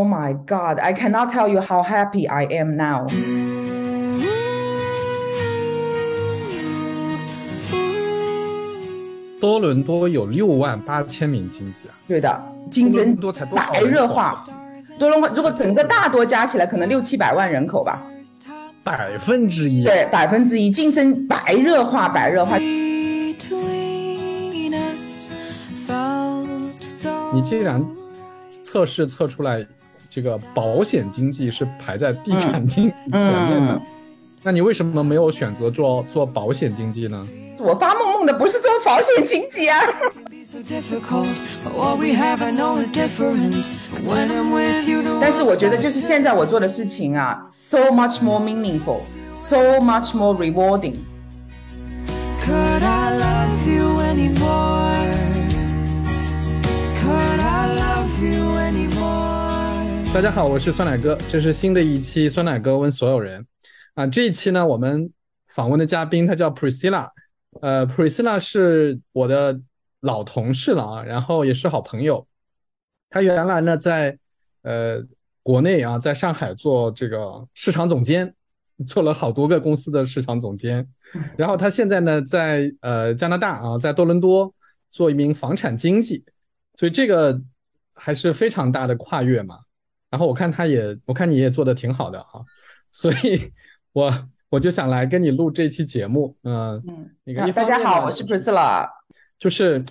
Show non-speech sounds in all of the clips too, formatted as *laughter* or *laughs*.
Oh my God! I cannot tell you how happy I am now. *laughs* 多伦多有六万八千名经济啊，对的，竞争多才白热化。多伦多如果整个大多加起来，可能六七百万人口吧，百分之一。对，百分之一，竞争白热化，白热化。你既然测试测出来，这个保险经济是排在地产经济前面的，那你为什么没有选择做做保险经济呢？我发梦梦的不是做保险经济啊。但是我觉得就是现在我做的事情啊，so much more meaningful，so much more rewarding。大家好，我是酸奶哥，这是新的一期酸奶哥问所有人啊。这一期呢，我们访问的嘉宾他叫 Priscilla，呃，Priscilla 是我的老同事了啊，然后也是好朋友。他原来呢在呃国内啊，在上海做这个市场总监，做了好多个公司的市场总监。然后他现在呢在呃加拿大啊，在多伦多做一名房产经纪，所以这个。还是非常大的跨越嘛，然后我看他也，我看你也做的挺好的啊，所以 *laughs* 我我就想来跟你录这期节目，嗯嗯，那个大家好，我是 Priscilla，就是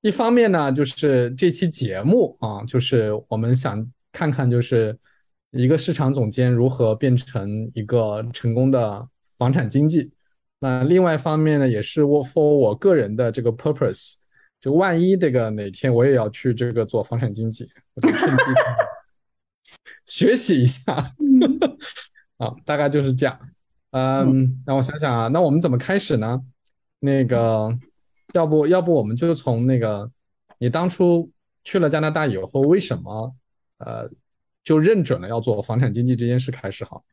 一方面呢，就是这期节目啊，就是我们想看看，就是一个市场总监如何变成一个成功的房产经纪，那另外一方面呢，也是我 for 我个人的这个 purpose。就万一这个哪天我也要去这个做房产经纪，我就趁机 *laughs* 学习一下。*laughs* 好，大概就是这样。嗯，让我想想啊，那我们怎么开始呢？那个，要不要不我们就从那个你当初去了加拿大以后，为什么呃就认准了要做房产经纪这件事开始好？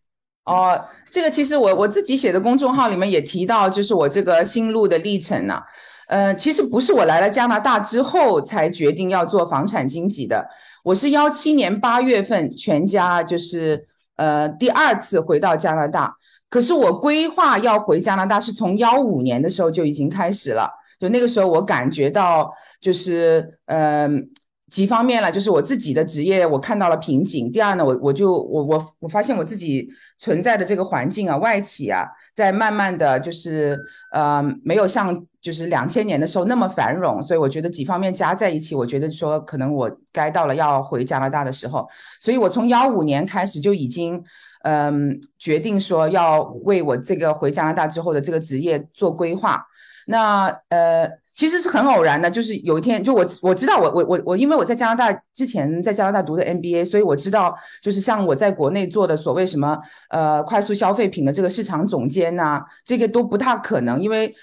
哦，这个其实我我自己写的公众号里面也提到，就是我这个心路的历程呢。呃，其实不是我来了加拿大之后才决定要做房产经纪的。我是幺七年八月份全家就是呃第二次回到加拿大，可是我规划要回加拿大是从幺五年的时候就已经开始了。就那个时候我感觉到就是呃几方面了，就是我自己的职业我看到了瓶颈。第二呢，我我就我我我发现我自己存在的这个环境啊，外企啊。在慢慢的就是呃没有像就是两千年的时候那么繁荣，所以我觉得几方面加在一起，我觉得说可能我该到了要回加拿大的时候，所以我从幺五年开始就已经嗯决定说要为我这个回加拿大之后的这个职业做规划，那呃。其实是很偶然的，就是有一天，就我我知道我我我我，因为我在加拿大之前在加拿大读的 MBA，所以我知道就是像我在国内做的所谓什么呃快速消费品的这个市场总监呐，这个都不大可能，因为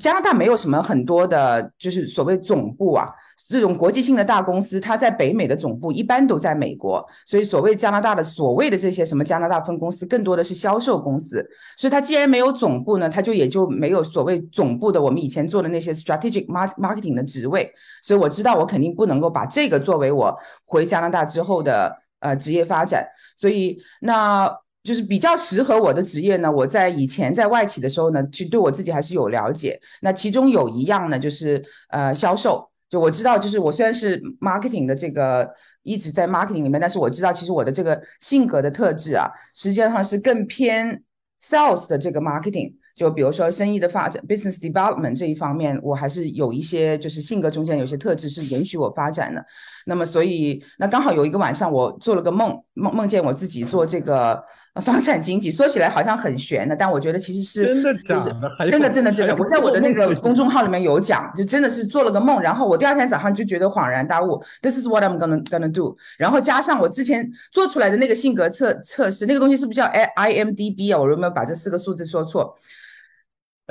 加拿大没有什么很多的，就是所谓总部啊。这种国际性的大公司，它在北美的总部一般都在美国，所以所谓加拿大的所谓的这些什么加拿大分公司，更多的是销售公司。所以它既然没有总部呢，它就也就没有所谓总部的我们以前做的那些 strategic marketing 的职位。所以我知道我肯定不能够把这个作为我回加拿大之后的呃职业发展。所以那就是比较适合我的职业呢。我在以前在外企的时候呢，其实对我自己还是有了解。那其中有一样呢，就是呃销售。就我知道，就是我虽然是 marketing 的这个一直在 marketing 里面，但是我知道其实我的这个性格的特质啊，实际上是更偏 sales 的这个 marketing。就比如说生意的发展 business development 这一方面，我还是有一些就是性格中间有些特质是允许我发展的。那么所以那刚好有一个晚上，我做了个梦，梦梦见我自己做这个。房产经济说起来好像很玄的，但我觉得其实是真的假的，真的真的真的。我在我的那个公众号里面有讲，就真的是做了个梦，然后我第二天早上就觉得恍然大悟，This is what I'm gonna gonna do。然后加上我之前做出来的那个性格测测试，那个东西是不是叫 I M D B 啊？我有没有把这四个数字说错？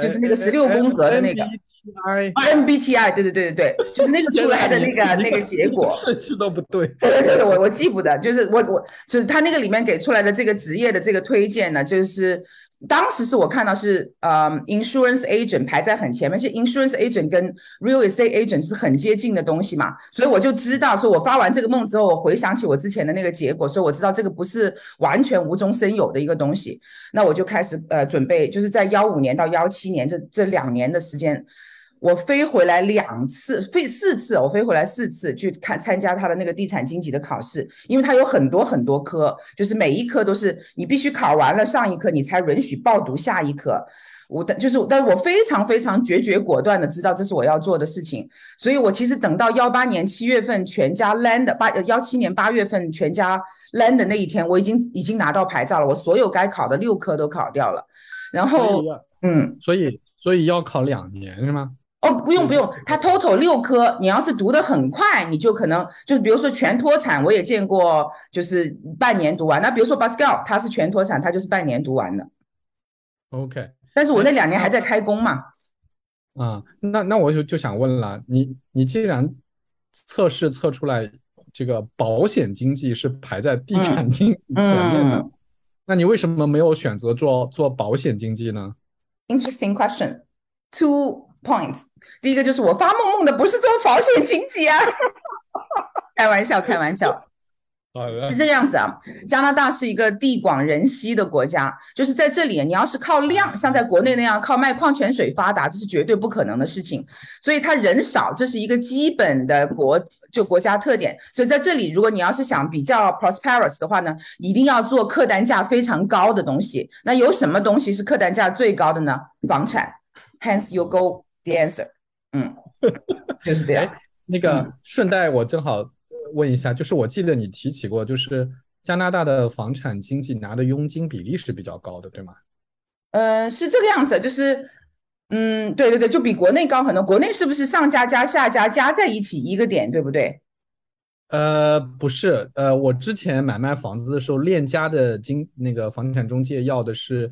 就是那个十六宫格的那个。MBTI，对对对对对，就是那个出来的那个 *laughs* 那个结果，顺序都不对。*laughs* 对对对，我我记不得，就是我我就是他那个里面给出来的这个职业的这个推荐呢，就是当时是我看到是呃，insurance agent 排在很前面，是 insurance agent 跟 real estate agent 是很接近的东西嘛，所以我就知道，说我发完这个梦之后，我回想起我之前的那个结果，所以我知道这个不是完全无中生有的一个东西，那我就开始呃准备，就是在幺五年到幺七年这这两年的时间。我飞回来两次，飞四次，我飞回来四次去看参加他的那个地产经济的考试，因为他有很多很多科，就是每一科都是你必须考完了上一科，你才允许报读下一科。我的就是，但是我非常非常决绝果断的知道这是我要做的事情，所以我其实等到幺八年七月份全家 land 八幺七年八月份全家 land 的那一天，我已经已经拿到牌照了，我所有该考的六科都考掉了，然后嗯，所以所以要考两年是吗？哦，不用不用，它 total 六科，你要是读得很快，你就可能就是比如说全脱产，我也见过，就是半年读完。那比如说 b a s c a l 它是全脱产，它就是半年读完的。OK，但是我那两年还在开工嘛。啊，那那我就就想问了，你你既然测试测出来这个保险经济是排在地产经济前面的，那你为什么没有选择做做保险经济呢？Interesting question. Two. Points，第一个就是我发梦梦的不是做保险经纪啊，开玩笑，开玩笑，*laughs* 是这个样子啊。加拿大是一个地广人稀的国家，就是在这里，你要是靠量，像在国内那样靠卖矿泉水发达，这是绝对不可能的事情。所以它人少，这是一个基本的国就国家特点。所以在这里，如果你要是想比较 prosperous 的话呢，一定要做客单价非常高的东西。那有什么东西是客单价最高的呢？房产，Hence you go。The answer，嗯，就是这样。那个顺带我正好问一下，就是我记得你提起过，就是加拿大的房产经济拿的佣金比例是比较高的，对吗？嗯，是这个样子，就是，嗯，对对对，就比国内高很多。国内是不是上家加下家加在一起一个点，对不对？呃，不是，呃，我之前买卖房子的时候，链家的经那个房产中介要的是，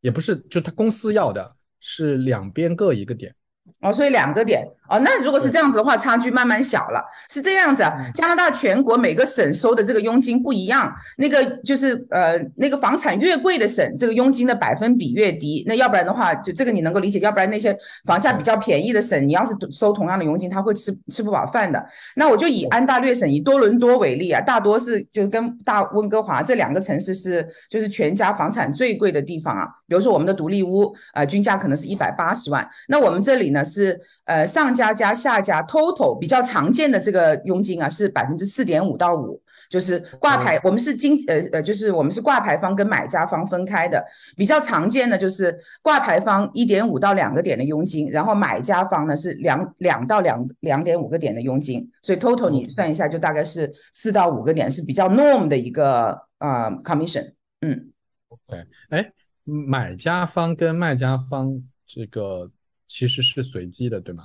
也不是，就他公司要的是两边各一个点。哦，所以两个点哦，那如果是这样子的话，差距慢慢小了。是这样子，加拿大全国每个省收的这个佣金不一样，那个就是呃，那个房产越贵的省，这个佣金的百分比越低。那要不然的话，就这个你能够理解，要不然那些房价比较便宜的省，你要是收同样的佣金，他会吃吃不饱饭的。那我就以安大略省，以多伦多为例啊，大多是就跟大温哥华这两个城市是就是全家房产最贵的地方啊。比如说我们的独立屋，呃，均价可能是一百八十万，那我们这里呢？是呃上家加下家 total 比较常见的这个佣金啊是百分之四点五到五，就是挂牌我们是经呃呃就是我们是挂牌方跟买家方分开的，比较常见的就是挂牌方一点五到两个点的佣金，然后买家方呢是两两到两两点五个点的佣金，所以 total 你算一下就大概是四到五个点是比较 norm 的一个呃 commission，嗯，OK，哎，买家方跟卖家方这个。其实是随机的，对吗？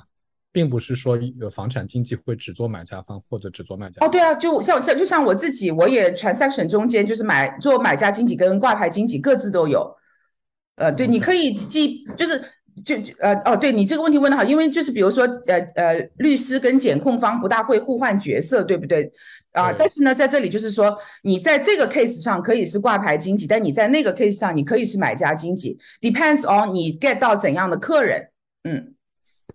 并不是说有房产经纪会只做买家方或者只做卖家。哦，对啊，就像像就像我自己，我也 transaction 中间就是买做买家经纪跟挂牌经纪各自都有。呃，对，你可以记，就是就呃哦，对你这个问题问的好，因为就是比如说呃呃，律师跟检控方不大会互换角色，对不对？啊，但是呢，在这里就是说，你在这个 case 上可以是挂牌经纪，但你在那个 case 上你可以是买家经纪，depends on 你 get 到怎样的客人。嗯，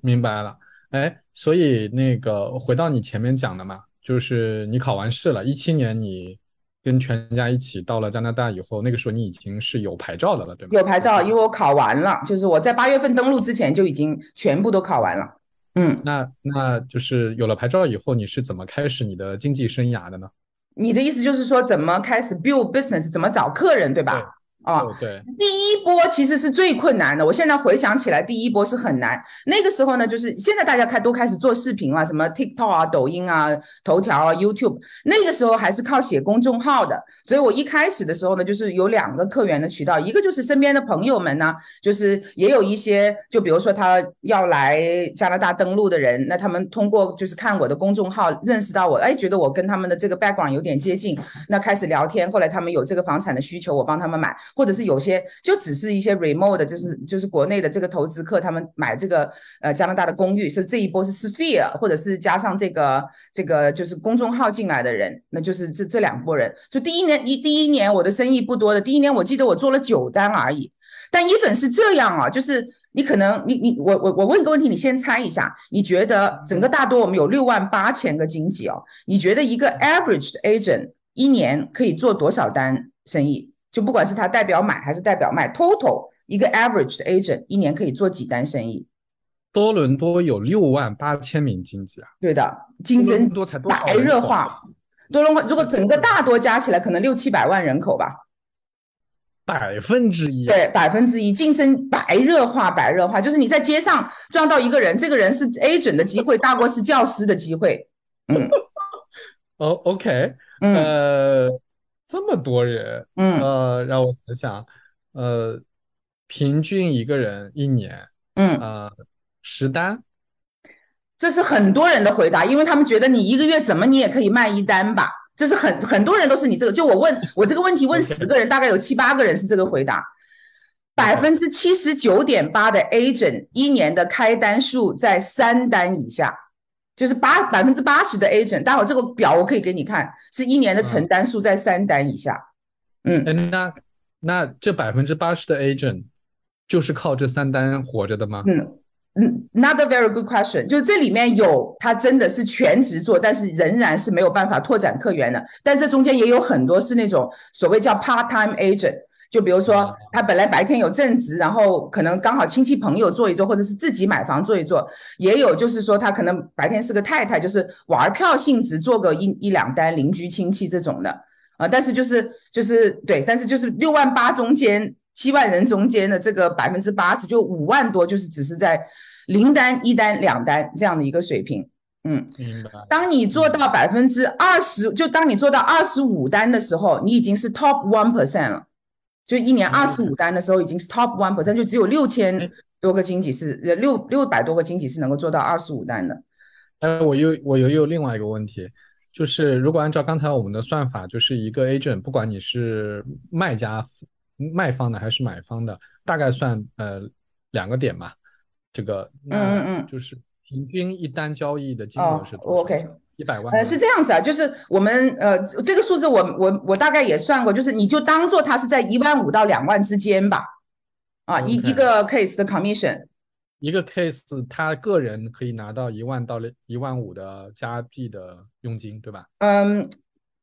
明白了。哎，所以那个回到你前面讲的嘛，就是你考完试了，一七年你跟全家一起到了加拿大以后，那个时候你已经是有牌照的了，对吗？有牌照，因为我考完了，就是我在八月份登陆之前就已经全部都考完了。嗯，那那就是有了牌照以后，你是怎么开始你的经济生涯的呢？你的意思就是说，怎么开始 build business，怎么找客人，对吧？啊，对，第一波其实是最困难的。我现在回想起来，第一波是很难。那个时候呢，就是现在大家开都开始做视频了，什么 TikTok 啊、抖音啊、头条啊、YouTube。那个时候还是靠写公众号的。所以我一开始的时候呢，就是有两个客源的渠道，一个就是身边的朋友们呢，就是也有一些，就比如说他要来加拿大登陆的人，那他们通过就是看我的公众号认识到我，哎，觉得我跟他们的这个 background 有点接近，那开始聊天。后来他们有这个房产的需求，我帮他们买。或者是有些就只是一些 remote 的，就是就是国内的这个投资客，他们买这个呃加拿大的公寓，是这一波是 sphere，或者是加上这个这个就是公众号进来的人，那就是这这两波人。就第一年一第一年我的生意不多的，第一年我记得我做了九单而已。但 even 是这样啊，就是你可能你你我我我问一个问题，你先猜一下，你觉得整个大多我们有六万八千个经纪哦，你觉得一个 average 的 agent 一年可以做多少单生意？就不管是他代表买还是代表卖，total 一个 average 的 agent 一年可以做几单生意？多伦多有六万八千名经纪啊，对的，竞争多才多少白热化。多伦多如果整个大多加起来，可能六七百万人口吧。百分之一啊，对，百分之一竞争白热化，白热化就是你在街上撞到一个人，这个人是 agent 的机会大过是教师的机会。嗯 *laughs* 哦，OK，嗯呃，这么多人，嗯呃，让我想想，呃，平均一个人一年，嗯，呃，十单，这是很多人的回答，因为他们觉得你一个月怎么你也可以卖一单吧。这是很很多人都是你这个，就我问我这个问题问十个人，大概有七八个人是这个回答。百分之七十九点八的 agent 一年的开单数在三单以下，就是八百分之八十的 agent，待会儿这个表我可以给你看，是一年的成单数在三单以下。嗯，嗯，那那这百分之八十的 agent 就是靠这三单活着的吗？嗯嗯，not a very good question，就是这里面有他真的是全职做，但是仍然是没有办法拓展客源的。但这中间也有很多是那种所谓叫 part time agent，就比如说哦他本来白天有正职，然后可能刚好亲戚朋友做一做，或者是自己买房做一做。也有就是说他可能白天是个太太，就是玩票性质做个一一两单邻居亲戚这种的啊。但是就是就是对，但是就是六万八中间七万人中间的这个百分之八十，就五万多，就是只是在零单、一单、两单这样的一个水平。嗯，明白。当你做到百分之二十，就当你做到二十五单的时候，你已经是 top one percent 了。就一年二十五单的时候，已经是 top one percent，就只有六千多个经纪是呃六六百多个经纪是能够做到二十五单的。哎，我又我又有另外一个问题，就是如果按照刚才我们的算法，就是一个 agent，不管你是卖家卖方的还是买方的，大概算呃两个点吧。这个。嗯嗯嗯。就是平均一单交易的金哦额是多少，OK，一百万。呃，是这样子啊，就是我们呃这个数字我我我大概也算过，就是你就当做它是在一万五到两万之间吧。啊，一一个 case 的 commission，一个 case，他个人可以拿到一万到一万五的加币的佣金，对吧？嗯，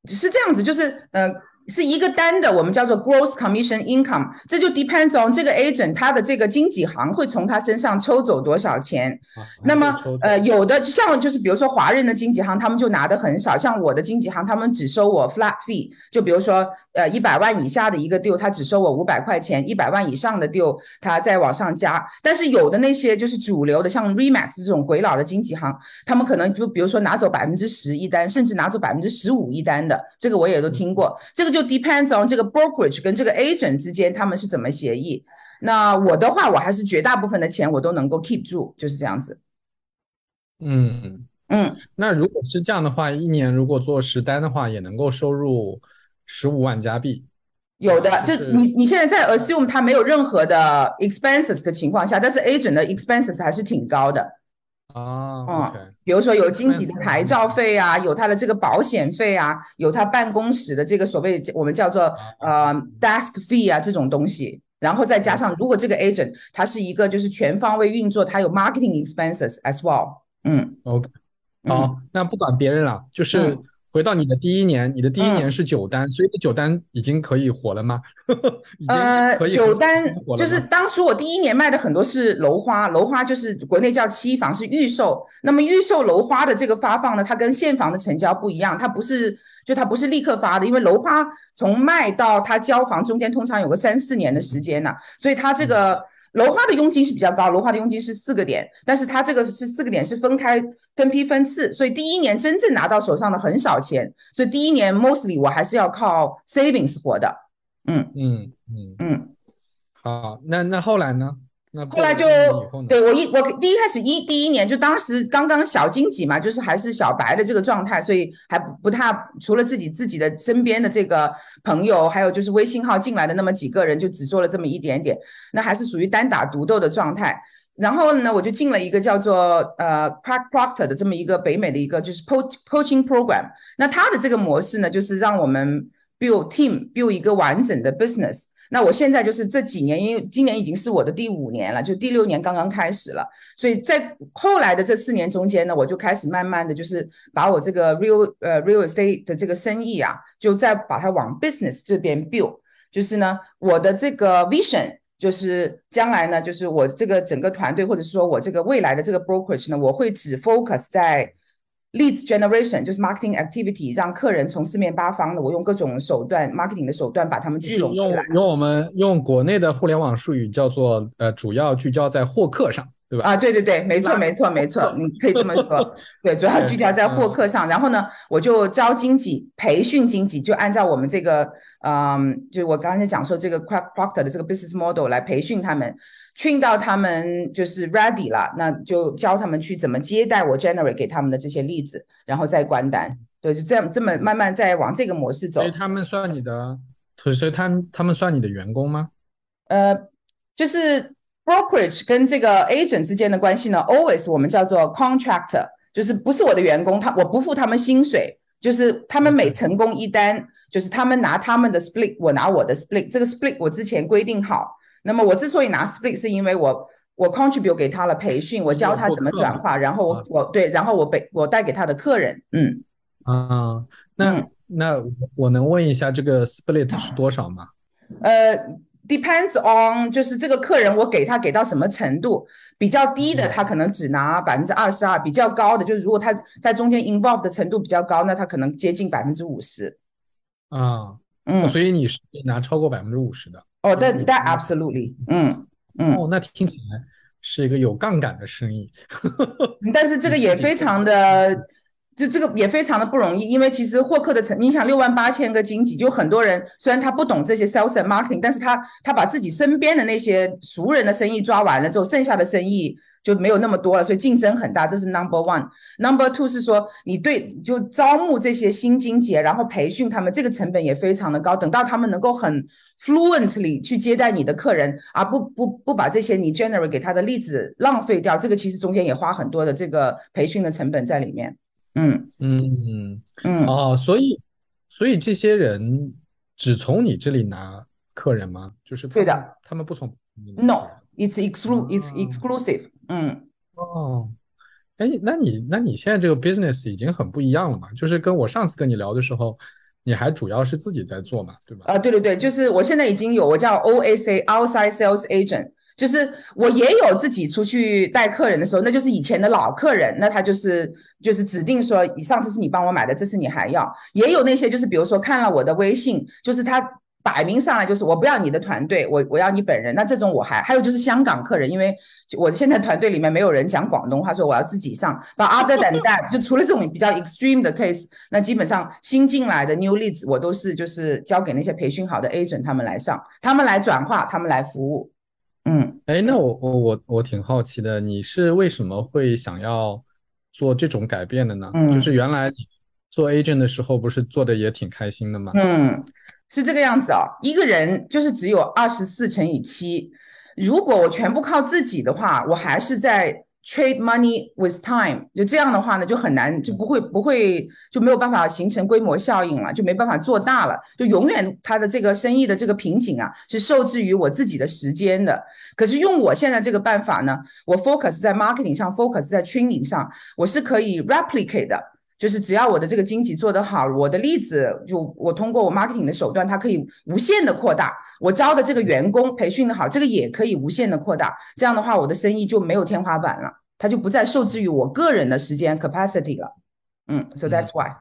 是这样子，就是呃，是一个单的，我们叫做 gross commission income，这就 depends on 这个 agent 他的这个经纪行会从他身上抽走多少钱。啊，那么呃，有的像就是比如说华人的经纪行，他们就拿的很少，像我的经纪行，他们只收我 flat fee，就比如说呃一百万以下的一个 deal，他只收我五百块钱，一百万以上的 deal 他再往上加。但是有的那些就是主流的，像 Remax 这种鬼佬的经纪行，他们可能就比如说拿走百分之十一单，甚至拿走百分之十五一单的，这个我也都听过。这个就 depends on 这个 brokerage 跟这个 agent 之间他们是怎么协议。那我的话，我还是绝大部分的钱我都能够 keep 住，就是这样子。嗯，嗯，那如果是这样的话，一年如果做十单的话，也能够收入十五万加币。有的，这就是你你现在在 assume 它没有任何的 expenses 的情况下，但是 agent 的 expenses 还是挺高的。啊嗯比如说有经纪的牌照费啊，有他的这个保险费啊，有他办公室的这个所谓我们叫做呃 desk fee 啊这种东西，然后再加上如果这个 agent 他是一个就是全方位运作，他有 marketing expenses as well。嗯 OK，嗯好，那不管别人了，就是嗯回到你的第一年，你的第一嗯年是九单，所以这九单已经可以火了吗？*laughs* 呃九 *laughs* 单就是当初我第一年卖的很多是楼花，楼花就是国内叫期房，是预售。那么预售楼花的这个发放呢，它跟现房的成交不一样，它不是就它不是立刻发的，因为楼花从卖到它交房中间通常有个三四年的时间呢，所以它这个楼花的佣金是比较高，楼花的佣金是四个点，但是它这个是四个点是分开分批分次，所以第一年真正拿到手上的很少钱，所以第一年 mostly 我还是要靠 savings 活的，嗯嗯嗯，嗯。好，那那后来呢？那后来就？对我一我第一开始一第一年就当时刚刚小经济嘛，就是还是小白的这个状态，所以还不不太除了自己自己的身边的这个朋友，还有就是微信号进来的那么几个人，就只做了这么一点点，那还是属于单打独斗的状态。然后呢，我就进了一个叫做呃 Crack Proctor 的这么一个北美的一个就是 po coaching program。那它的这个模式呢，就是让我们 build team build 一个完整的 business。那我现在就是这几年，因为今年已经是我的第五年了，就第六年刚刚开始了，所以在后来的这四年中间呢，我就开始慢慢的就是把我这个 real 呃 real estate 的这个生意啊，就再把它往 business 这边 build，就是呢，我的这个 vision 就是将来呢，就是我这个整个团队或者说我这个未来的这个 brokerage 呢，我会只 focus 在。Leads generation 就是 marketing activity，让客人从四面八方的，我用各种手段，marketing 的手段把他们聚拢用用我们用国内的互联网术语叫做呃，主要聚焦在获客上，对吧？啊，对对对，没错没错没错，你可以这么说。*laughs* 对，主要聚焦在获客上。然后呢，我就招经济，培训经济，就按照我们这个，嗯，就我刚才讲说这个 Crack Proctor 的这个 business model 来培训他们。Train 到他们就是 ready 了，那就教他们去怎么接待我 generate 给他们的这些例子，然后再关单。对，就这样这么慢慢在往这个模式走。所以他们算你的，所以他们他们算你的员工吗？呃，就是 brokerage 跟这个 agent 之间的关系呢，always 我们叫做 contractor，就是不是我的员工，他我不付他们薪水，就是他们每成功一单，就是他们拿他们的 split，我拿我的 split，这个 split 我之前规定好。那么我之所以拿 split，是因为我我 contribute 给他了培训，我教他怎么转化，然后我我对，然后我被我带给他的客人，嗯啊，那那我能问一下这个 split 是多少吗？呃，depends on 就是这个客人我给他给到什么程度，比较低的他可能只拿百分之二十二，比较高的就是如果他在中间 involve 的程度比较高，那他可能接近百分之五十。啊，嗯，所以你是拿超过百分之五十的。哦，但但 absolutely，嗯嗯，哦，那听起来是一个有杠杆的生意，但是这个也非常的，这这个也非常的不容易，因为其实获客的成，你想六万八千个经济，就很多人虽然他不懂这些 sales and marketing，但是他他把自己身边的那些熟人的生意抓完了之后，剩下的生意。就没有那么多了，所以竞争很大，这是 number one。number two 是说你对就招募这些新经姐，然后培训他们，这个成本也非常的高。等到他们能够很 fluently 去接待你的客人，而不不不把这些你 generate 给他的例子浪费掉，这个其实中间也花很多的这个培训的成本在里面。嗯嗯嗯哦，所以所以这些人只从你这里拿客人吗？就是对的，他们不从 no，it's exclu it's exclusive。嗯哦，哎，那你那你现在这个 business 已经很不一样了嘛？就是跟我上次跟你聊的时候，你还主要是自己在做嘛，对吧？啊，对对对，就是我现在已经有我叫 OSA outside sales agent，就是我也有自己出去带客人的时候，那就是以前的老客人，那他就是就是指定说，你上次是你帮我买的，这次你还要，也有那些就是比如说看了我的微信，就是他。摆明上来就是我不要你的团队，我我要你本人。那这种我还还有就是香港客人，因为我现在团队里面没有人讲广东话，说我要自己上。But other than *laughs* that，就除了这种比较 extreme 的 case，那基本上新进来的 new leads 我都是就是交给那些培训好的 agent 他们来上，他们来转化，他们来服务。嗯，哎，那我我我我挺好奇的，你是为什么会想要做这种改变的呢？就是原来做 agent 的时候不是做的也挺开心的吗？嗯。是这个样子啊，一个人就是只有二十四乘以七。如果我全部靠自己的话，我还是在 trade money with time。就这样的话呢，就很难，就不会不会就没有办法形成规模效应了，就没办法做大了。就永远他的这个生意的这个瓶颈啊，是受制于我自己的时间的。可是用我现在这个办法呢，我 focus 在 marketing 上，focus 在 training 上，我是可以 replicate 的。就是只要我的这个经济做得好，我的例子就我通过我 marketing 的手段，它可以无限的扩大。我招的这个员工培训的好，这个也可以无限的扩大。这样的话，我的生意就没有天花板了，它就不再受制于我个人的时间 capacity 了。嗯，so that's why。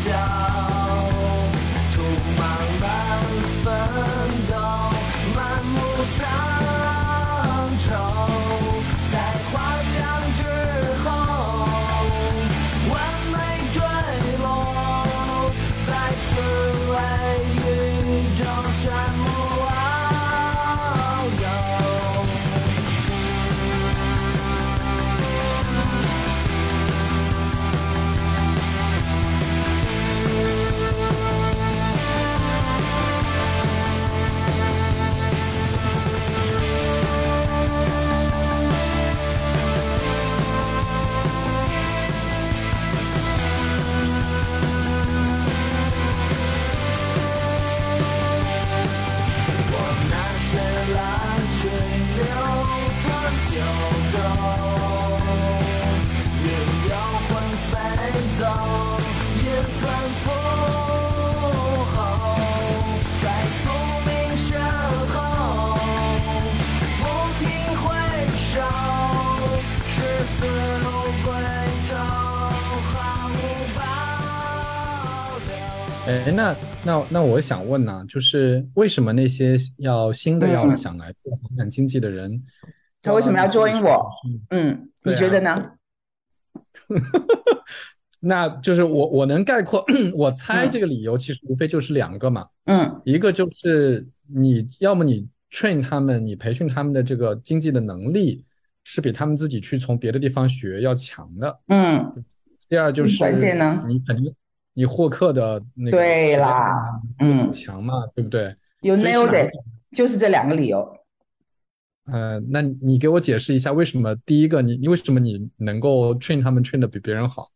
side 哎，那那那我想问呢，就是为什么那些要新的要嗯想来做房产经纪的人，他为什么要 join 我？嗯，你觉得呢？*laughs* 那就是我我能概括，我猜嗯。这个理由其实无非就是两个嘛，嗯。一个就是你要么你 train 他们，你培训他们的这个经济的能力是比他们自己去从别的地方学要强的。嗯，第二就是你肯定你获客的那个对啦，嗯强嘛，对不对是 nailed it，就是这两个理由。呃，那你给我解释一下，为什么第一个你你为什么你能够 train 他们 train 的比别人好？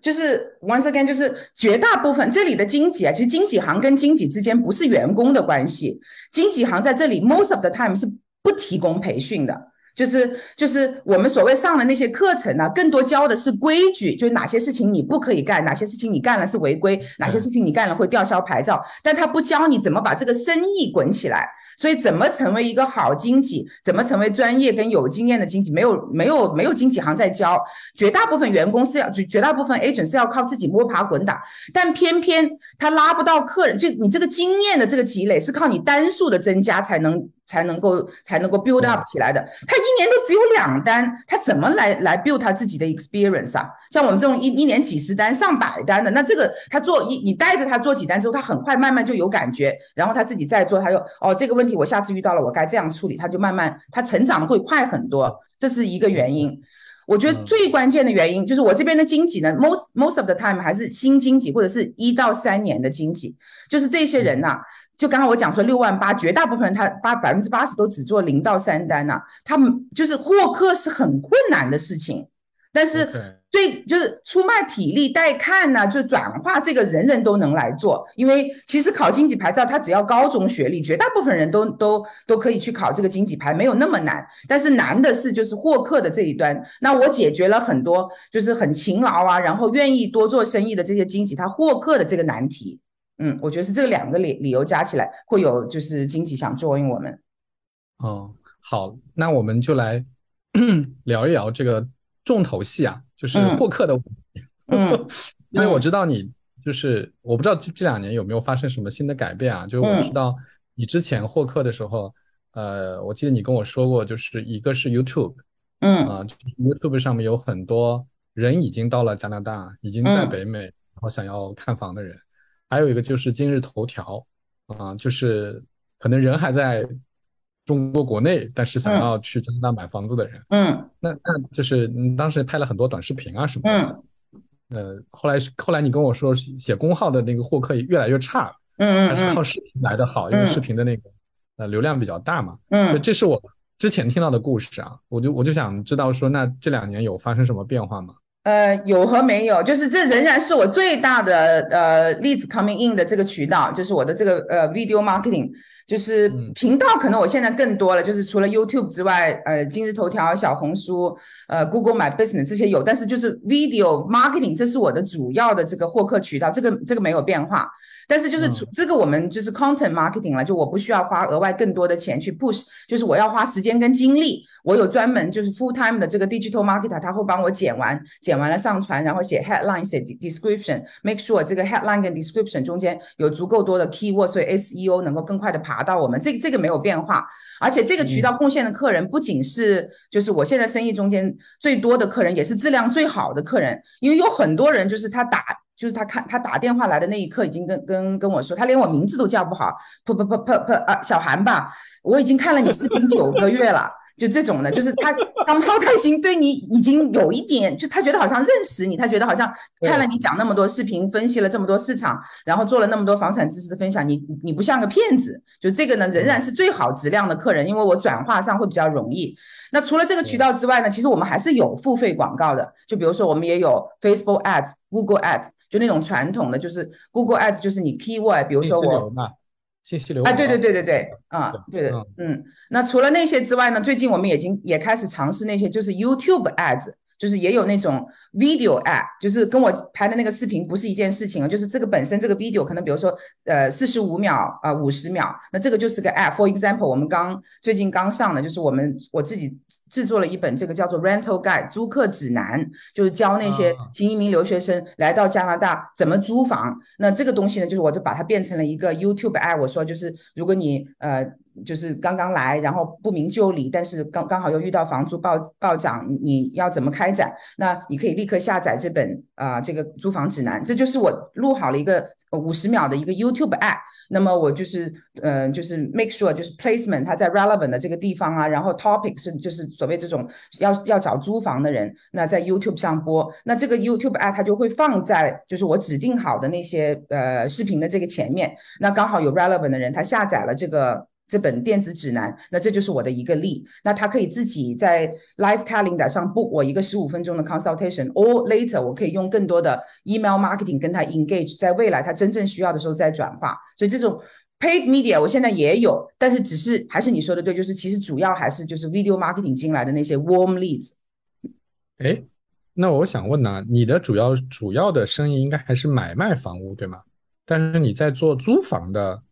就是 once again，就是绝大部分这里的经纪啊，其实经纪行跟经纪之间不是员工的关系，经纪行在这里 most of the time 是不提供培训的。就是就是我们所谓上的那些课程呢、更多教的是规矩，就是哪些事情你不可以干，哪些事情你干了是违规，哪些事情你干了会吊销牌照，但他不教你怎么把这个生意滚起来。所以怎么成为一个好经济，怎么成为专业跟有经验的经济，没有没有没有经济行在教，绝大部分员工是要绝绝大部分 agent 是要靠自己摸爬滚打，但偏偏他拉不到客人，就你这个经验的这个积累是靠你单数的增加才能才能够才能够 build up 起来的。他一年都只有两单，他怎么来来 build 他自己的 experience 啊？像我们这种一一年几十单、上百单的，那这个他做一你带着他做几单之后，他很快慢慢就有感觉，然后他自己再做，他就哦这个问题我下次遇到了我该这样处理，他就慢慢他成长的会快很多，这是一个原因。我觉得嗯最关键的原因就是我这边的经济呢，most most of the time 还是新经济或者是一到三年的经济，就是这些人呐、就刚刚我讲说六万八，绝大部分人他八百分之八十都只做零到三单呐、他们就是获客是很困难的事情，但是对，就是出卖体力带看呐、就转化这个人人都能来做，因为其实考经济牌照，他只要高中学历，绝大部分人都都都可以去考这个经济牌，没有那么难。但是难的是就是获客的这一端。那我解决了很多就是很勤劳啊，然后愿意多做生意的这些经济，他获客的这个难题。嗯，我觉得是这两个理理由加起来会有就是经济想 join 我们。哦，好，那我们就来 *clears throat* 聊一聊这个重头戏啊，就是嗯获客的问题。嗯因为我知道你就是，我不知道这这两年有没有发生什么新的改变啊？就是我嗯知道你之前获客的时候，呃，我记得你跟我说过，就是一个是 YouTube 嗯啊，就是 YouTube 上面有很多人已经到了加拿大，已经在嗯北美，然后想要看房的人，还有一个就是今日头条啊，就是可能人还在中国国内，但是想嗯要去加拿大买房子的人。嗯那那就是你当时拍了很多短视频啊什么的，嗯呃，后来后来你跟我说写公号的那个获客也越来越差了，嗯还是靠嗯视频来的好，因为嗯视频的那个呃流量比较大嘛。嗯。这是我之前听到的故事啊，我就我就想知道说，那这两年有发生什么变化吗？呃，有和没有，就是这仍然是我最大的呃 leads coming in 的这个渠道，就是我的这个呃 video marketing，就是嗯频道可能我现在更多了，就是除了 YouTube 之外，呃，今日头条、小红书、呃 Google My Business 这些有，但是就是 video marketing 这是我的主要的这个获客渠道，这个这个没有变化。但是就是这个我们就是 content marketing 了，就我不需要花额外更多的钱去 push，就是我要花时间跟精力，我有专门就是 full time 的这个 digital marketer，他会帮我剪完，剪完了上传，然后写 headline，写 description，make sure 这个 headline 跟 description 中间有足够多的 keyword，所以 SEO 能够更快的爬到我们，这个这个没有变化。而且这个渠道贡献的客人不仅是就是我现在生意中间最多的客人，也是质量最好的客人，因为有很多人就是他打。就是他看他打电话来的那一刻，已经跟跟跟我说，他连我名字都叫不好，噗噗噗噗噗啊，小韩吧，我已经看了你视频九个月了，就这种的，就是他当抛开心对你已经有一点，就他觉得好像认识你，他觉得好像看了你讲那么多视频，分析了这么多市场，然后做了那么多房产知识的分享，你你不像个骗子，就这个呢仍然是最好质量的客人，因为我转化上会比较容易。那除了这个渠道之外呢，其实我们还是有付费广告的，就比如说我们也有 Facebook Ads、Google Ads，就那种传统的，就是 Google Ads，就是你 keyword，比如说我。嘛，信息流啊，对对对对对，啊，对的嗯，嗯，那除了那些之外呢，最近我们已经也开始尝试那些就是 YouTube Ads，就是也有那种 video app，就是跟我拍的那个视频不是一件事情啊，就是这个本身这个 video 可能比如说呃四十五秒啊五十秒，那这个就是个 app。For example，我们刚最近刚上的就是我们我自己制作了一本这个叫做 rental guide 租客指南，就是教那些新移民留学生来到加拿大怎么租房。那这个东西呢，就是我就把它变成了一个 YouTube app。我说就是如果你呃。就是刚刚来，然后不明就里，但是刚刚好又遇到房租暴暴涨，你要怎么开展？那你可以立刻下载这本啊这个租房指南，这就是我录好了一个五十秒的一个 YouTube app。那么我就是呃就是 make sure 就是 placement 它在 relevant 的这个地方啊，然后 topic 是就是所谓这种要要找租房的人，那在 YouTube 上播，那这个 YouTube app 它就会放在就是我指定好的那些呃视频的这个前面，那刚好有 relevant 的人他下载了这个。这本电子指南，那这就是我的一个例。那他可以自己在 Live Calendar 上 book 我一个十五分钟的 consultation，or later 我可以用更多的 email marketing 跟他 engage，在未来他真正需要的时候再转化。所以这种 paid media 我现在也有，但是只是还是你说的对，就是其实主要还是就是 video marketing 进来的那些 warm leads。哎，那我想问呢，你的主要主要的生意应该还是买卖房屋对吗？但是你在做租房的。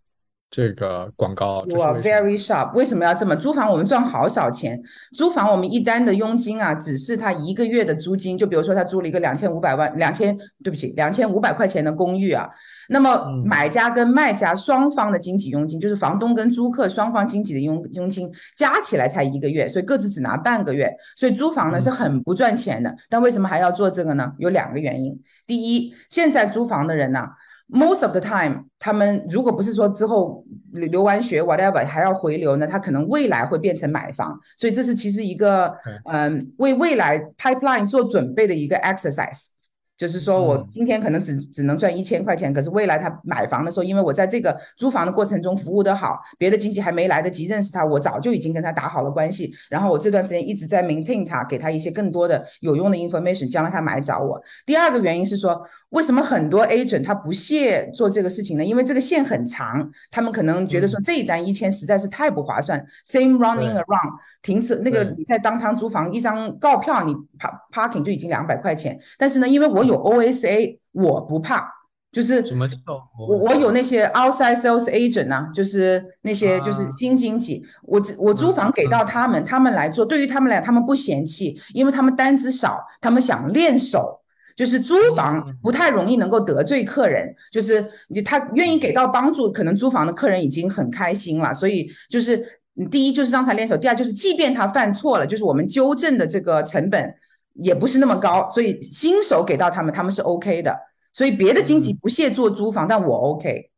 这个广告，我，very sharp！为什么要这么？租房我们赚好少钱，租房我们一单的佣金啊，只是他一个月的租金。就比如说他租了一个两千五百万，两千，对不起，两千五百块钱的公寓啊。那么买家跟卖家双方的经济佣金，就是房东跟租客双方经济的佣佣金加起来才一个月，所以各自只拿半个月。所以租房呢是很不赚钱的。但为什么还要做这个呢？有两个原因。第一，现在租房的人呢。Most of the time，他们如果不是说之后留完学 whatever 还要回流呢，他可能未来会变成买房，所以这是其实一个嗯为未来 pipeline 做准备的一个 exercise。就是说我今天可能只只能赚一千块钱，可是未来他买房的时候，因为我在这个租房的过程中服务的好，别的经纪还没来得及认识他，我早就已经跟他打好了关系，然后我这段时间一直在 maintain 他，给他一些更多的有用的 information，将来他买找我。第二个原因是说，为什么很多 agent 他不屑做这个事情呢？因为这个线很长，他们可能觉得说这一单一千实在是太不划算，same running around 停车那个你在当堂租房一张告票你 parking 就已经两百块钱，但是呢，因为我有 OSA，我不怕，就是什么叫我我有那些 outside sales agent 呢，就是那些就是新经济，我我租房给到他们，他们来做，对于他们来，他们不嫌弃，因为他们单子少，他们想练手，就是租房不太容易能够得罪客人，就是你他愿意给到帮助，可能租房的客人已经很开心了，所以就是第一就是让他练手，第二就是即便他犯错了，就是我们纠正的这个成本。也不是那么高，所以新手给到他们，他们是 OK 的。所以别的经济不屑做租房，但我 OK。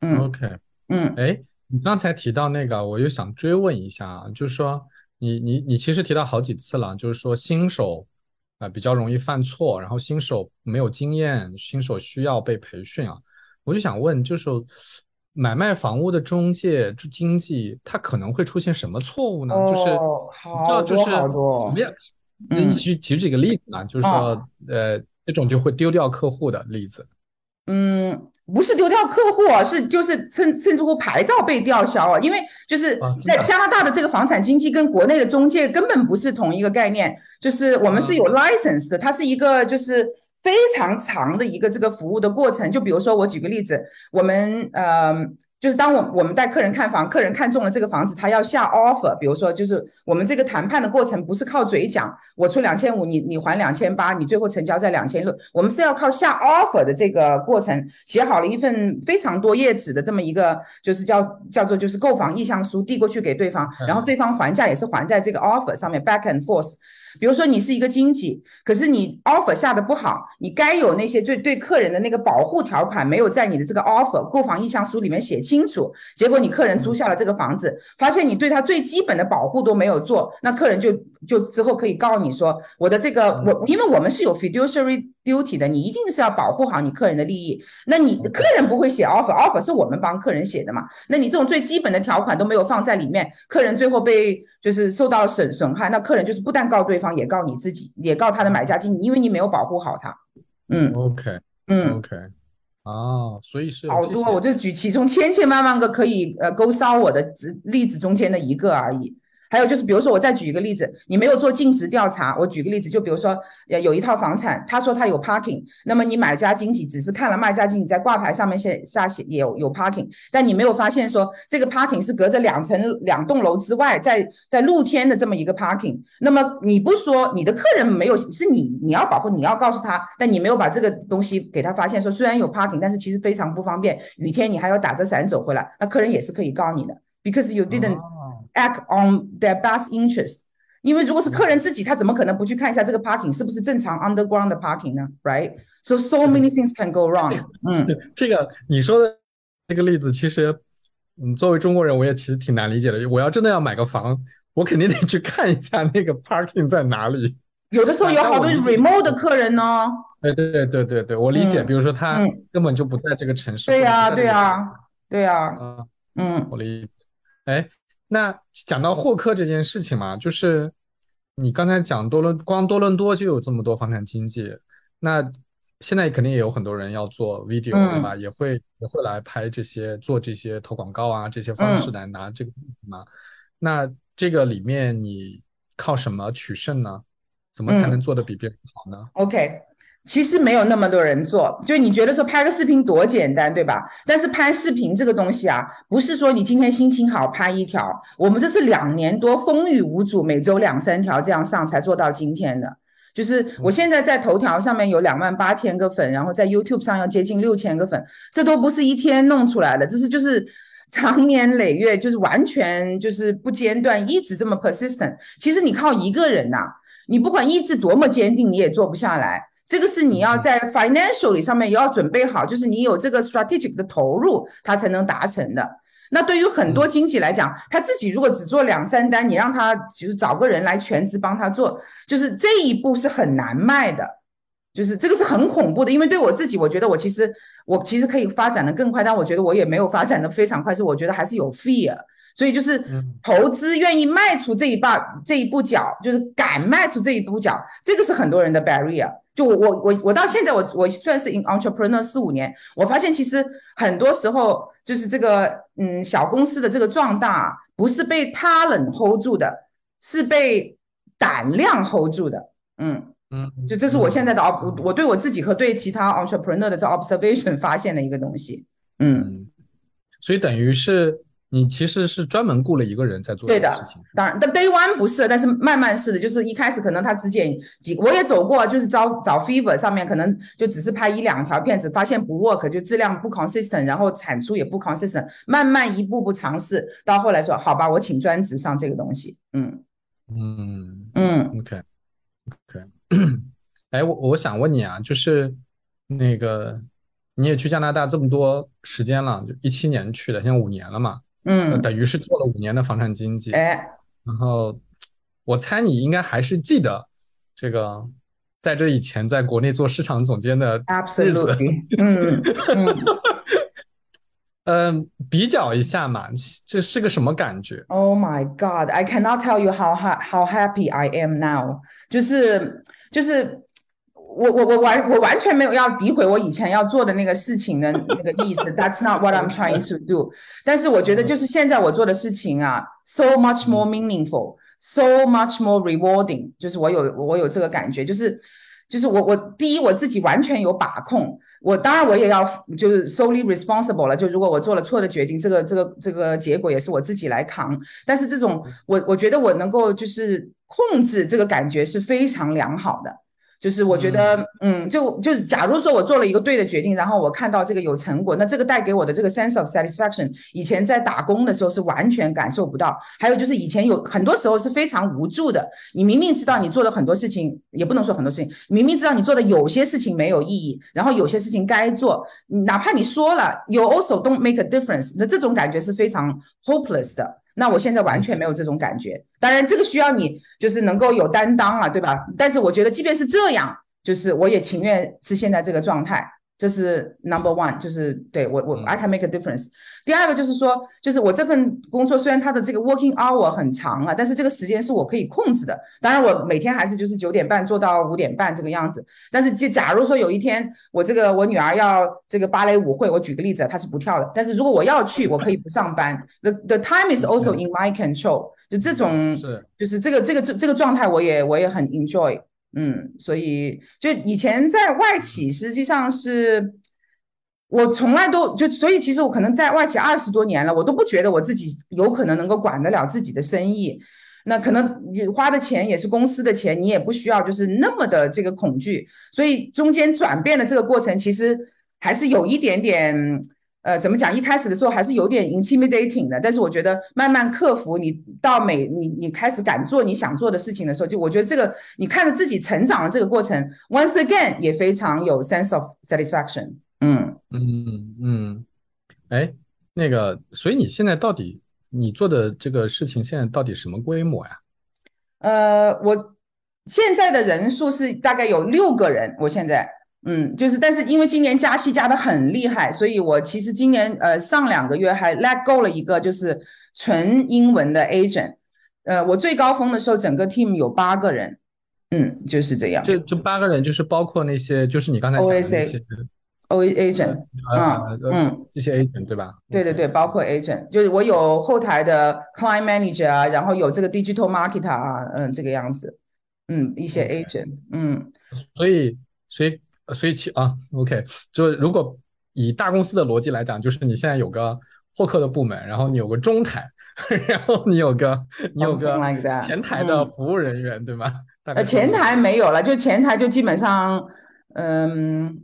嗯，OK，嗯，哎，你刚才提到那个，我又想追问一下啊，就是说你你你其实提到好几次了，就是说新手啊比较容易犯错，然后新手没有经验，新手需要被培训啊。我就想问，就是买卖房屋的中介经济，它可能会出现什么错误呢？就是好多好多。那你举举几个例子啊？就是说，呃，这种就会丢掉客户的例子。嗯，不是丢掉客户，是就是甚甚至乎牌照被吊销了，因为就是在加拿大的这个房产经纪跟国内的中介根本不是同一个概念。就是我们是有 license 的，它是一个就是非常长的一个这个服务的过程。就比如说我举个例子，我们呃。就是当我我们带客人看房，客人看中了这个房子，他要下 offer。比如说，就是我们这个谈判的过程不是靠嘴讲，我出两千五，你你还两千八，你最后成交在两千六。我们是要靠下 offer 的这个过程，写好了一份非常多页纸的这么一个，就是叫叫做就是购房意向书递过去给对方，然后对方还价也是还在这个 offer 上面，back and forth。比如说你是一个经纪，可是你 offer 下的不好，你该有那些对对客人的那个保护条款没有在你的这个 offer 购房意向书里面写清楚，结果你客人租下了这个房子，发现你对他最基本的保护都没有做，那客人就就之后可以告你说我的这个我因为我们是有 fiduciary duty 的，你一定是要保护好你客人的利益，那你客人不会写 offer，offer 是我们帮客人写的嘛，那你这种最基本的条款都没有放在里面，客人最后被就是受到了损损害，那客人就是不但告对方。也告你自己，也告他的买家经理，因为你没有保护好他。嗯，OK，嗯，OK，啊，所以是好多，我就举其中千千万万个可以呃勾烧我的例子中间的一个而已。还有就是，比如说我再举一个例子，你没有做尽职调查，我举个例子，就比如说，呃，有一套房产，他说他有 parking，那么你买家经纪只是看了卖家经纪在挂牌上面写下写有有 parking，但你没有发现说这个 parking 是隔着两层两栋楼之外，在在露天的这么一个 parking，那么你不说你的客人没有，是你你要保护，你要告诉他，但你没有把这个东西给他发现，说虽然有 parking，但是其实非常不方便，雨天你还要打着伞走回来，那客人也是可以告你的，because you didn't。Act on their best interest，因为如果是客人自己，他怎么可能不去看一下这个 parking 是不是正常 underground 的 parking 呢？Right？So so many things can go wrong。嗯，这个你说的这个例子，其实，嗯，作为中国人，我也其实挺难理解的。我要真的要买个房，我肯定得去看一下那个 parking 在哪里。有的时候有好多 remote 的客人呢。对对对对对，我理解。比如说他根本就不在这个城市。对呀对呀对呀。嗯，我理解。哎。那讲到获客这件事情嘛，就是你刚才讲多伦，光多伦多就有这么多房产经纪，那现在肯定也有很多人要做 video，对吧？也会也会来拍这些，做这些投广告啊，这些方式来拿这个嘛。那这个里面你靠什么取胜呢？怎么才能做的比别人好呢？OK。其实没有那么多人做，就你觉得说拍个视频多简单，对吧？但是拍视频这个东西啊，不是说你今天心情好拍一条，我们这是两年多风雨无阻，每周两三条这样上才做到今天的。就是我现在在头条上面有两万八千个粉，然后在 YouTube 上要接近六千个粉，这都不是一天弄出来的，这是就是长年累月，就是完全就是不间断，一直这么 persistent。其实你靠一个人呐，你不管意志多么坚定，你也做不下来。这个是你要在 financially 上面也要准备好，就是你有这个 strategic 的投入，它才能达成的。那对于很多经济来讲，他自己如果只做两三单，你让他就是找个人来全职帮他做，就是这一步是很难迈的，就是这个是很恐怖的。因为对我自己，我觉得我其实我其实可以发展的更快，但我觉得我也没有发展的非常快，是我觉得还是有 fear。所以就是投资愿意迈出这一步这一步脚，就是敢迈出这一步脚，这个是很多人的 barrier。就我我我我到现在我我算是 in entrepreneur 四五年，我发现其实很多时候就是这个嗯小公司的这个壮大不是被 talent hold 住的，是被胆量 hold 住的。嗯嗯，就这是我现在的我我对我自己和对其他 entrepreneur 的这 observation 发现的一个东西。嗯，所以等于是。你其实是专门雇了一个人在做这个事情，当然，但 day one 不是，但是慢慢是的，就是一开始可能他只剪几，我也走过，就是找找 fever 上面可能就只是拍一两条片子，发现不 work，就质量不 consistent，然后产出也不 consistent，慢慢一步步尝试，到后来说好吧，我请专职上这个东西，嗯嗯嗯，OK OK，*clears throat* 哎，我我想问你啊，就是那个你也去加拿大这么多时间了，就一七年去的，现在五年了嘛？嗯，等于是做了五年的房产经纪，哎，然后我猜你应该还是记得这个在这以前在国内做市场总监的日子，*laughs* 嗯嗯，*laughs* 比较一下嘛，这是个什么感觉？Oh my God, I cannot tell you how how happy I am now，就是就是。我我我完我完全没有要诋毁我以前要做的那个事情的那个意思。*laughs* That's not what I'm trying to do。但是我觉得就是现在我做的事情啊，so much more meaningful, so much more rewarding。就是我有我有这个感觉，就是就是我我第一我自己完全有把控。我当然我也要就是 solely responsible 了。就如果我做了错的决定，这个这个这个结果也是我自己来扛。但是这种我我觉得我能够就是控制这个感觉是非常良好的。就是我觉得，嗯，就就是，假如说我做了一个对的决定，然后我看到这个有成果，那这个带给我的这个 sense of satisfaction，以前在打工的时候是完全感受不到。还有就是以前有很多时候是非常无助的，你明明知道你做了很多事情，也不能说很多事情，明明知道你做的有些事情没有意义，然后有些事情该做，哪怕你说了，you also don't make a difference，那这种感觉是非常 hopeless 的。那我现在完全没有这种感觉，当然这个需要你就是能够有担当啊，对吧？但是我觉得即便是这样，就是我也情愿是现在这个状态，这是 number one，就是对我我 I can make a difference。第二个就是说，就是我这份工作虽然它的这个 working hour 很长啊，但是这个时间是我可以控制的。当然我每天还是就是九点半做到五点半这个样子。但是就假如说有一天我这个我女儿要这个芭蕾舞会，我举个例子，她是不跳的。但是如果我要去，我可以不上班。The the time is also in my control。就这种是就是这个这个这这个状态，我也我也很 enjoy。嗯，所以就以前在外企，实际上是，我从来都就，所以其实我可能在外企二十多年了，我都不觉得我自己有可能能够管得了自己的生意。那可能你花的钱也是公司的钱，你也不需要就是那么的这个恐惧。所以中间转变的这个过程，其实还是有一点点。呃，怎么讲？一开始的时候还是有点 intimidating 的，但是我觉得慢慢克服，你到每你你开始敢做你想做的事情的时候，就我觉得这个你看着自己成长的这个过程，once again 也非常有 sense of satisfaction。嗯嗯嗯，哎，那个，所以你现在到底你做的这个事情现在到底什么规模呀？呃，我现在的人数是大概有六个人，我现在。嗯，就是，但是因为今年加息加的很厉害，所以我其实今年呃上两个月还 let go 了一个就是纯英文的 agent，呃，我最高峰的时候整个 team 有八个人，嗯，就是这样。就就八个人，就是包括那些就是你刚才讲的那些 O agent，啊嗯，这些 agent 对吧？对对对，包括 agent，就是我有后台的 client manager 啊，然后有这个 digital marketer 啊，嗯，这个样子，嗯，一些 agent，嗯，所以所以。所以其啊，OK，就如果以大公司的逻辑来讲，就是你现在有个获客的部门，然后你有个中台，*laughs* 然后你有个你有个前台的服务人员，对吗？呃，前台没有了，就前台就基本上，嗯，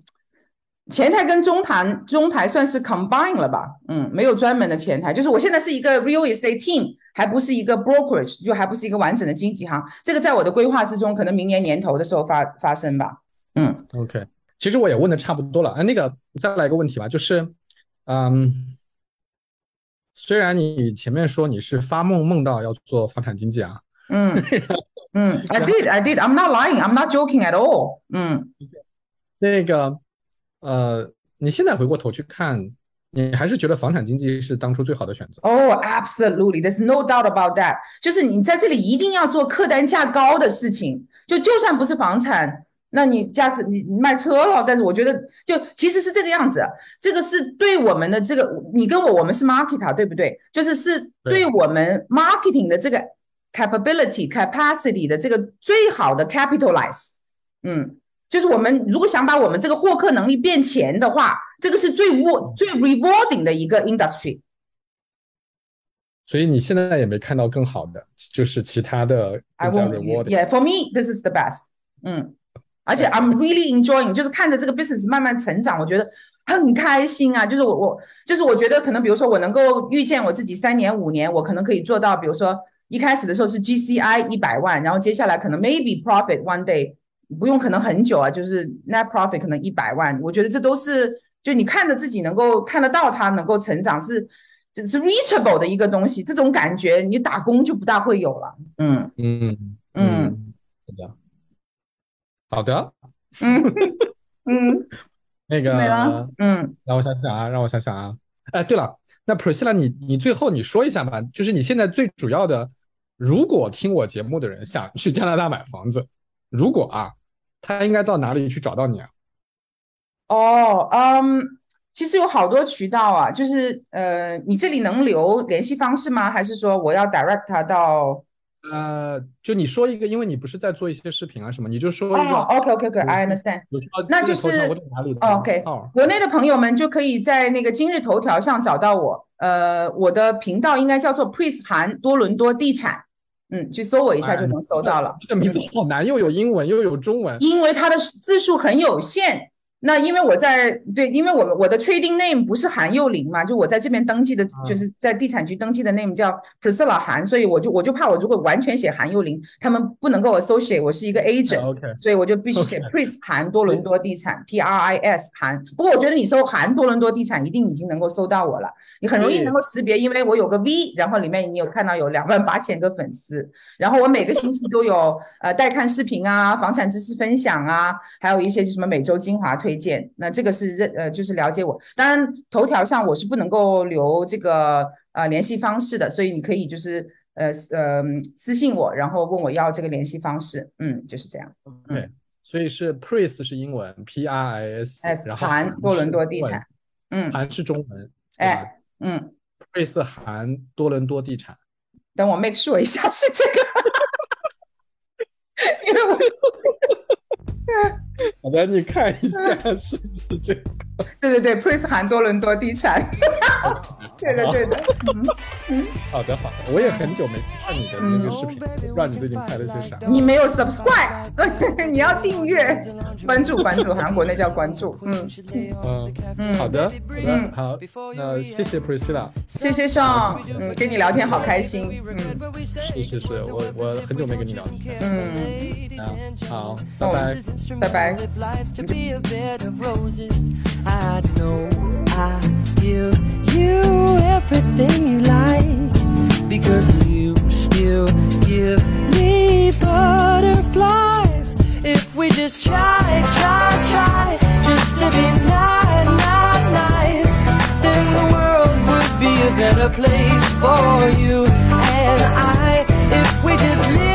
前台跟中台中台算是 combine 了吧？嗯，没有专门的前台，就是我现在是一个 real estate team，还不是一个 brokerage，就还不是一个完整的经纪行。这个在我的规划之中，可能明年年头的时候发发生吧。嗯，OK，其实我也问的差不多了。哎，那个再来一个问题吧，就是，嗯，虽然你前面说你是发梦梦到要做房产经济啊，嗯 *laughs* 嗯，I did, I did, I'm not lying, I'm not joking at all。嗯，那个，呃，你现在回过头去看，你还是觉得房产经济是当初最好的选择？哦，Absolutely, there's no doubt about that。就是你在这里一定要做客单价高的事情，就就算不是房产。那你驾驶你卖车了，但是我觉得就其实是这个样子，这个是对我们的这个你跟我我们是 marketer 对不对？就是是对我们 marketing 的这个 capability capacity 的这个最好的 capitalize，嗯，就是我们如果想把我们这个获客能力变钱的话，这个是最 w 最 rewarding 的一个 industry。所以你现在也没看到更好的，就是其他的更加 rewarding。Yeah, for me, this is the best。嗯。而且 I'm really enjoying，就是看着这个 business 慢慢成长，我觉得很开心啊。就是我我就是我觉得可能比如说我能够预见我自己三年五年，我可能可以做到，比如说一开始的时候是 GCI 一百万，然后接下来可能 maybe profit one day 不用可能很久啊，就是 net profit 可能一百万。我觉得这都是就你看着自己能够看得到它能够成长，是就是 reachable 的一个东西。这种感觉你打工就不大会有了。嗯嗯嗯。好的，嗯嗯，*laughs* 那个，嗯，让我想想啊，让我想想啊，哎，对了，那 Priscilla，你你最后你说一下吧，就是你现在最主要的，如果听我节目的人想去加拿大买房子，如果啊，他应该到哪里去找到你啊？哦，嗯，其实有好多渠道啊，就是呃，你这里能留联系方式吗？还是说我要 direct 他到？呃，就你说一个，因为你不是在做一些视频啊什么，你就说一个。OK OK OK，I understand。那就是 OK。国内的朋友们就可以在那个今日头条上找到我。呃，我的频道应该叫做韩多伦多地产。嗯，去搜我一下就能搜到了。这个名字好难，又有英文又有中文。因为它的字数很有限。那因为我在对，因为我我的 trading name 不是韩幼林嘛，就我在这边登记的，就是在地产局登记的 name 叫 Priscilla 韩，所以我就我就怕我如果完全写韩幼林，他们不能够 associate 我是一个 agent，所以我就必须写 Pris 韩多伦多地产 P R I S 韩。不过我觉得你搜韩多伦多地产一定已经能够搜到我了，你很容易能够识别，因为我有个 V，然后里面你有看到有两万八千个粉丝，然后我每个星期都有呃带看视频啊，房产知识分享啊，还有一些什么每周精华推。推荐。那这个是认呃，就是了解我。当然，头条上我是不能够留这个呃联系方式的，所以你可以就是呃呃私信我，然后问我要这个联系方式。嗯，就是这样。对，所以是 Pris 是英文，P R I S，然后韩多伦多地产。嗯，韩是中文。哎，嗯，Pris 韩多伦多地产。等我 make sure 一下 *laughs* 是这个，因为我。好的，你看一下是不是这个？对对对，Prince 韩多伦多地产。*laughs* 对的对的。嗯好的好的，我也很久没看你的那个视频，不知道你最近拍了些啥。你没有 subscribe，*laughs* 你要订阅、关注关注，韩国那叫关注。嗯嗯嗯，好的嗯好，那谢谢 Priscilla，谢谢 Sean，嗯，跟你聊天好开心。嗯，是是是，我我很久没跟你聊天。嗯啊，好，拜拜拜拜。if life's to be a bed of roses, I know I give you everything you like because you still give me butterflies if we just try, try, try just to be nice, nice, nice. Then the world would be a better place for you and I if we just live.